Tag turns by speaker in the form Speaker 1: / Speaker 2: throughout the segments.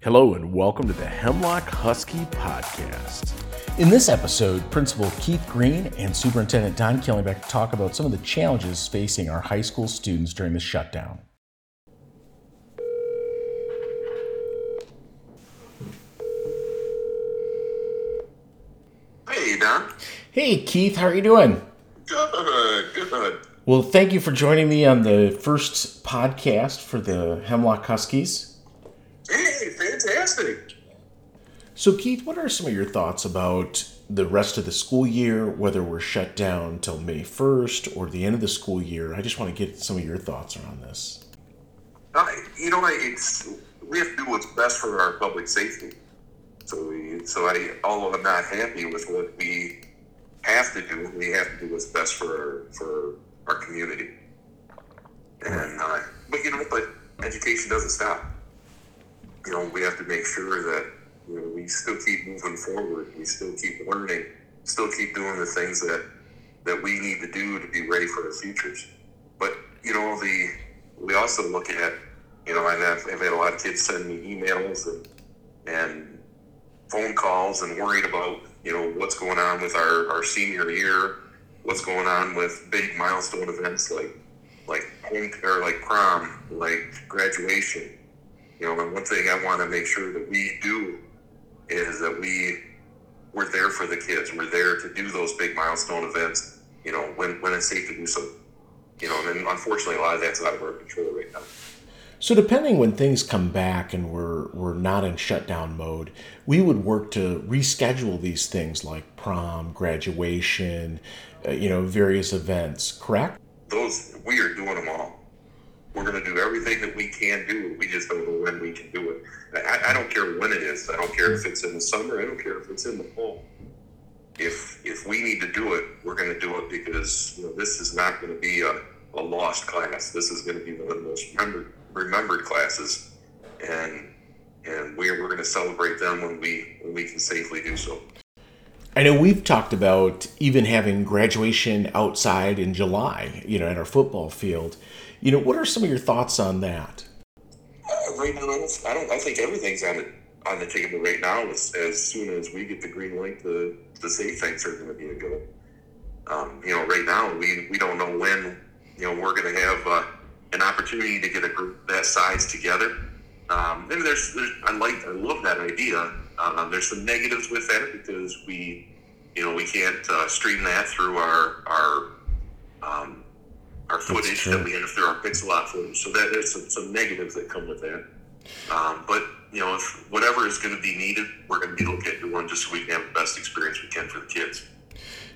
Speaker 1: Hello, and welcome to the Hemlock Husky Podcast.
Speaker 2: In this episode, Principal Keith Green and Superintendent Don Killingbeck talk about some of the challenges facing our high school students during the shutdown.
Speaker 3: Hey, Don.
Speaker 2: Hey, Keith, how are you doing?
Speaker 3: Good, good.
Speaker 2: Well, thank you for joining me on the first podcast for the Hemlock Huskies.
Speaker 3: Hey, fantastic.
Speaker 2: So, Keith, what are some of your thoughts about the rest of the school year, whether we're shut down till May 1st or the end of the school year? I just want to get some of your thoughts around this.
Speaker 3: Uh, you know, it's we have to do what's best for our public safety. So, we, so I, although I'm not happy with what we have to do, we have to do what's best for our, for our community. And, uh, but you know, but education doesn't stop. You know, we have to make sure that we still keep moving forward. We still keep learning. Still keep doing the things that that we need to do to be ready for our futures. But you know, the we also look at you know, I've, I've had a lot of kids send me emails and and phone calls and worried about you know what's going on with our, our senior year, what's going on with big milestone events like like home or like prom, like graduation. You know, and one thing I want to make sure that we do is that we we're there for the kids. We're there to do those big milestone events. You know, when when it's safe to do so. You know, and unfortunately, a lot of that's out of our control right now.
Speaker 2: So depending when things come back and we're we're not in shutdown mode, we would work to reschedule these things like prom, graduation, uh, you know, various events. Correct?
Speaker 3: Those we are doing them all. We're going to do everything that we can do. We just don't know when we can do it. I, I don't care when it is. I don't care if it's in the summer. I don't care if it's in the fall. If if we need to do it, we're going to do it because you know, this is not going to be a, a lost class. This is going to be one of the most remembered remembered classes, and and we're, we're going to celebrate them when we when we can safely do so.
Speaker 2: I know we've talked about even having graduation outside in July, you know, at our football field. You know, what are some of your thoughts on that?
Speaker 3: Uh, right now, I don't, I don't. I think everything's on the on the table right now. As, as soon as we get the green light, the the safe things are going to be a go. Um, you know, right now we we don't know when you know we're going to have uh, an opportunity to get a group that size together. Um, and there's, there's I like I love that idea. Um, there's some negatives with that because we you know we can't uh, stream that through our our um, our footage that we have through our Pixellot footage. So that there's some, some negatives that come with that. Um, but you know, if whatever is going to be needed, we're going to be looking at doing just so we can have the best experience we can for the kids.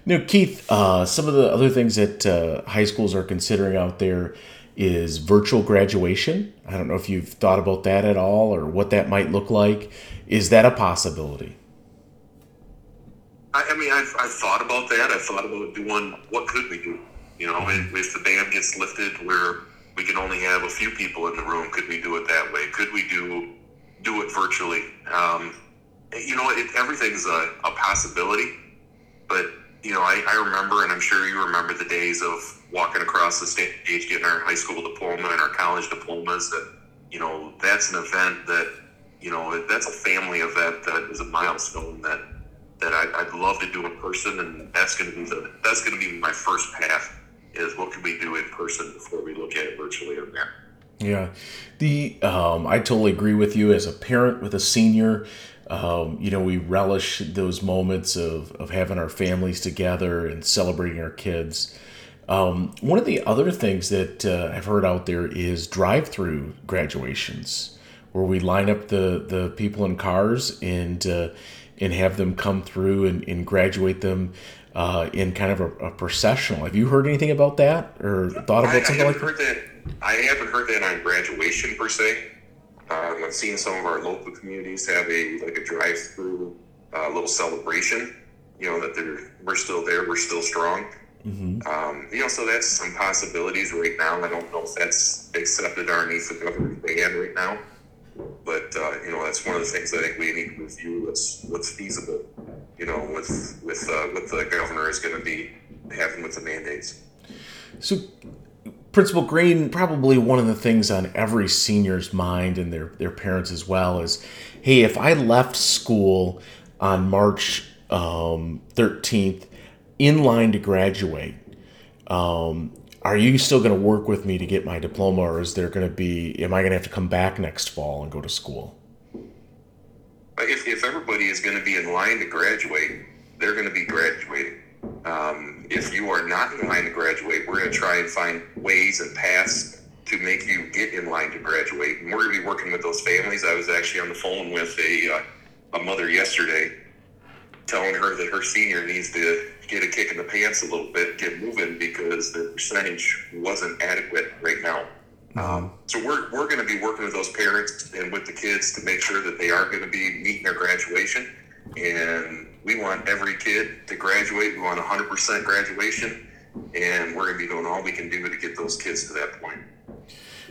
Speaker 2: Know, Keith, uh, some of the other things that uh, high schools are considering out there is virtual graduation. I don't know if you've thought about that at all or what that might look like. Is that a possibility?
Speaker 3: I, I mean, I've, I've thought about that. I've thought about doing what could we do? You know, if, if the ban gets lifted where we can only have a few people in the room, could we do it that way? Could we do do it virtually? Um, you know, it, everything's a, a possibility, but you know, I, I remember, and I'm sure you remember the days of walking across the stage, getting our high school diploma and our college diplomas. That you know, that's an event that you know, that's a family event that is a milestone that that I, would love to do in person, and that's going to be the that's going to be my first path. Is what can we do in person before we look at it virtually or there.
Speaker 2: Yeah, the um, I totally agree with you. As a parent with a senior, um, you know, we relish those moments of, of having our families together and celebrating our kids. Um, one of the other things that uh, I've heard out there is drive through graduations, where we line up the, the people in cars and uh, and have them come through and, and graduate them uh, in kind of a, a, processional. Have you heard anything about that or thought about
Speaker 3: I,
Speaker 2: something
Speaker 3: I
Speaker 2: like
Speaker 3: that? that? I haven't heard that on graduation per se. Um, I've seen some of our local communities have a like a drive-through uh, little celebration. You know that they're we're still there, we're still strong. Mm-hmm. Um, you know, so that's some possibilities right now. I don't know if that's accepted underneath the governor's ban right now, but uh, you know that's one of the things I think we need to review. What's what's feasible, you know, with with uh, what the governor is going to be having with the mandates.
Speaker 2: So Principal Green, probably one of the things on every senior's mind and their, their parents as well is hey, if I left school on March um, 13th in line to graduate, um, are you still going to work with me to get my diploma or is there going to be, am I going to have to come back next fall and go to school?
Speaker 3: If, if everybody is going to be in line to graduate, they're going to be graduating. Um, if you are not in line to graduate, we're going to try and find ways and paths to make you get in line to graduate. And we're going to be working with those families. I was actually on the phone with a, uh, a mother yesterday telling her that her senior needs to get a kick in the pants a little bit, get moving because the percentage wasn't adequate right now. Um, so we're, we're going to be working with those parents and with the kids to make sure that they are going to be meeting their graduation. And we want every kid to graduate. We want 100% graduation. And we're going to be doing all we can do to get those kids to that point.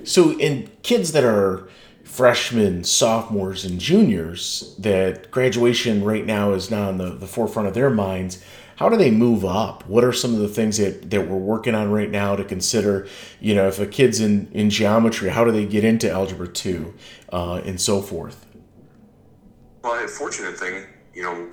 Speaker 2: So, in kids that are freshmen, sophomores, and juniors, that graduation right now is not on the, the forefront of their minds, how do they move up? What are some of the things that, that we're working on right now to consider? You know, if a kid's in, in geometry, how do they get into Algebra 2 uh, and so forth?
Speaker 3: Well, a fortunate thing, you know,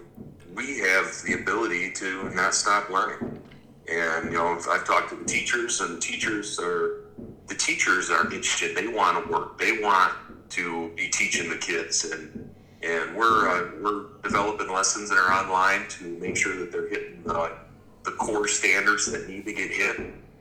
Speaker 3: we have the ability to not stop learning. And, you know, I've talked to the teachers, and teachers are the teachers are interested. They want to work. They want to be teaching the kids, and and we're uh, we're developing lessons that are online to make sure that they're hitting the, the core standards that need to get hit,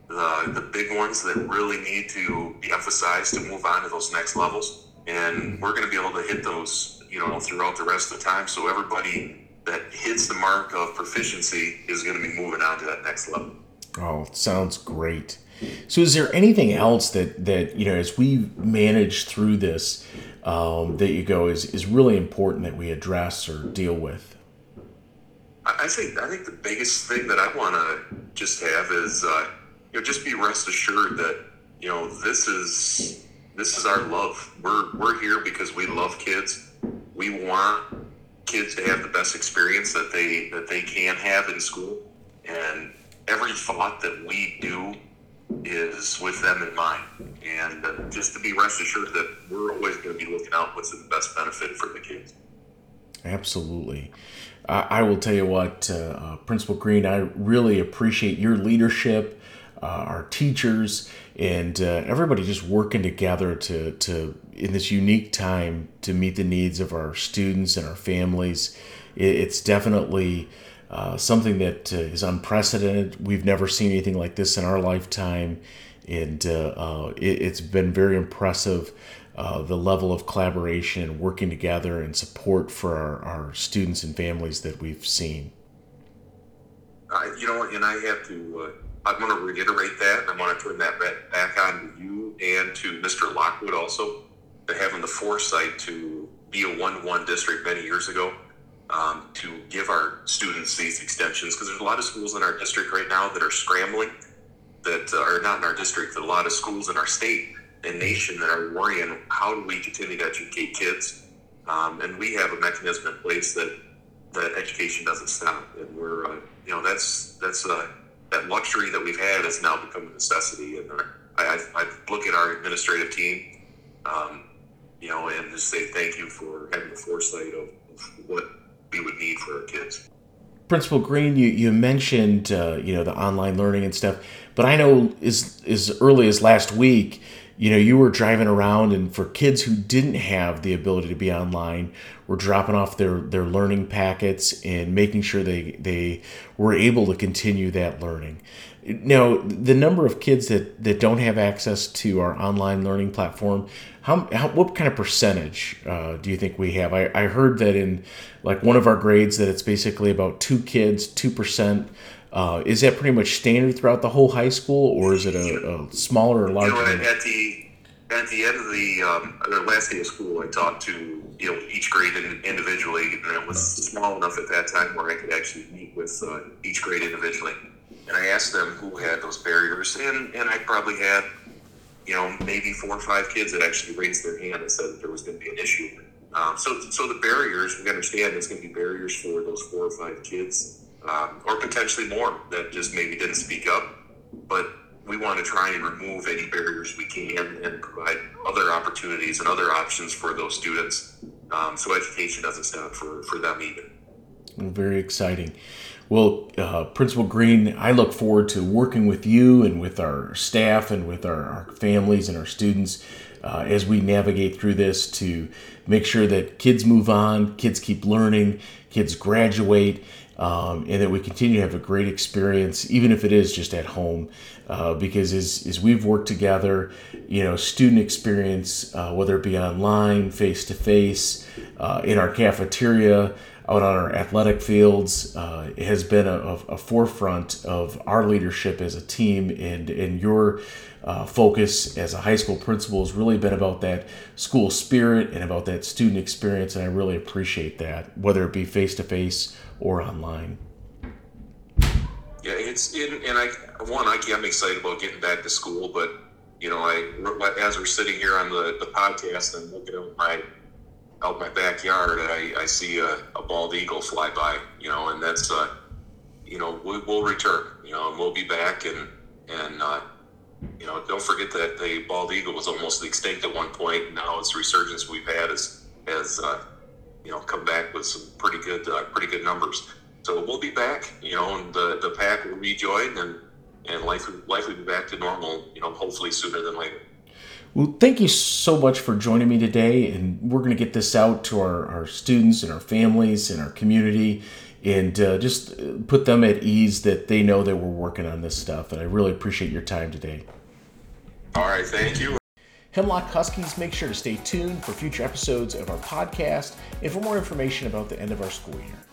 Speaker 3: the the big ones that really need to be emphasized to move on to those next levels, and we're going to be able to hit those, you know, throughout the rest of the time. So everybody that hits the mark of proficiency is going to be moving on to that next level.
Speaker 2: Oh, sounds great. So, is there anything else that that you know, as we manage through this, um, that you go is is really important that we address or deal with?
Speaker 3: I think I think the biggest thing that I want to just have is uh, you know just be rest assured that you know this is this is our love. We're we're here because we love kids. We want kids to have the best experience that they that they can have in school, and every thought that we do is with them in mind. And uh, just to be rest assured that we're always going to be looking out what's in the best benefit for the kids.
Speaker 2: Absolutely. I, I will tell you what, uh, uh, Principal Green, I really appreciate your leadership, uh, our teachers, and uh, everybody just working together to, to, in this unique time, to meet the needs of our students and our families. It, it's definitely uh, something that uh, is unprecedented. We've never seen anything like this in our lifetime, and uh, uh it, has been very impressive. The level of collaboration and working together and support for our, our students and families that we've seen.
Speaker 3: you know, and I have to, I'm going to reiterate that. I want to turn that back on to you and to Mr. Lockwood also, to having the foresight to be a one-to-one district many years ago um, to give our students these extensions because there's a lot of schools in our district right now that are scrambling that uh, are not in our district a lot of schools in our state and nation that are worrying how do we continue to educate kids? Um, and we have a mechanism in place that that education doesn't stop. And we're uh, you know that's that's uh, that luxury that we've had has now become a necessity. And I, I, I look at our administrative team um, you know and just say thank you for having the foresight of, of what we would need for our kids.
Speaker 2: Principal Green, you, you mentioned uh, you know the online learning and stuff, but I know as as early as last week, you know you were driving around and for kids who didn't have the ability to be online, were dropping off their their learning packets and making sure they they were able to continue that learning. Now, the number of kids that that don't have access to our online learning platform how, how what kind of percentage uh, do you think we have? I, I heard that in like one of our grades that it's basically about two kids, two percent. Uh, is that pretty much standard throughout the whole high school, or is it a, a smaller or larger?
Speaker 3: You know, at, the at the end of the, um, the last day of school, I talked to you know each grade individually, and it was small enough at that time where I could actually meet with uh, each grade individually. And I asked them who had those barriers, and, and I probably had you know, maybe four or five kids that actually raised their hand and said that there was going to be an issue. Um, so, so the barriers, we understand there's going to be barriers for those four or five kids, um, or potentially more that just maybe didn't speak up. But we want to try and remove any barriers we can and provide other opportunities and other options for those students um, so education doesn't stop for, for them either.
Speaker 2: Very exciting. Well, uh, Principal Green, I look forward to working with you and with our staff and with our, our families and our students uh, as we navigate through this to make sure that kids move on, kids keep learning, kids graduate, um, and that we continue to have a great experience, even if it is just at home. Uh, because as, as we've worked together, you know, student experience, uh, whether it be online, face to face, in our cafeteria, out on our athletic fields, uh, has been a, a, forefront of our leadership as a team, and and your uh, focus as a high school principal has really been about that school spirit and about that student experience, and I really appreciate that, whether it be face to face or online.
Speaker 3: Yeah, it's in, and I one I, am excited about getting back to school, but you know, I as we're sitting here on the, the podcast and looking at my out my backyard, I, I see a, a bald eagle fly by, you know, and that's uh, you know, we, will return, you know, and we'll be back, and and uh, don't forget that the bald eagle was almost extinct at one point. Now its resurgence we've had is has uh, you know come back with some pretty good uh, pretty good numbers. So we'll be back, you know, and the the pack will rejoin, and and life life will be back to normal, you know, hopefully sooner than later.
Speaker 2: Well, thank you so much for joining me today, and we're going to get this out to our, our students and our families and our community and uh, just put them at ease that they know that we're working on this stuff. And I really appreciate your time today.
Speaker 3: All right, thank you.
Speaker 2: Hemlock Huskies, make sure to stay tuned for future episodes of our podcast and for more information about the end of our school year.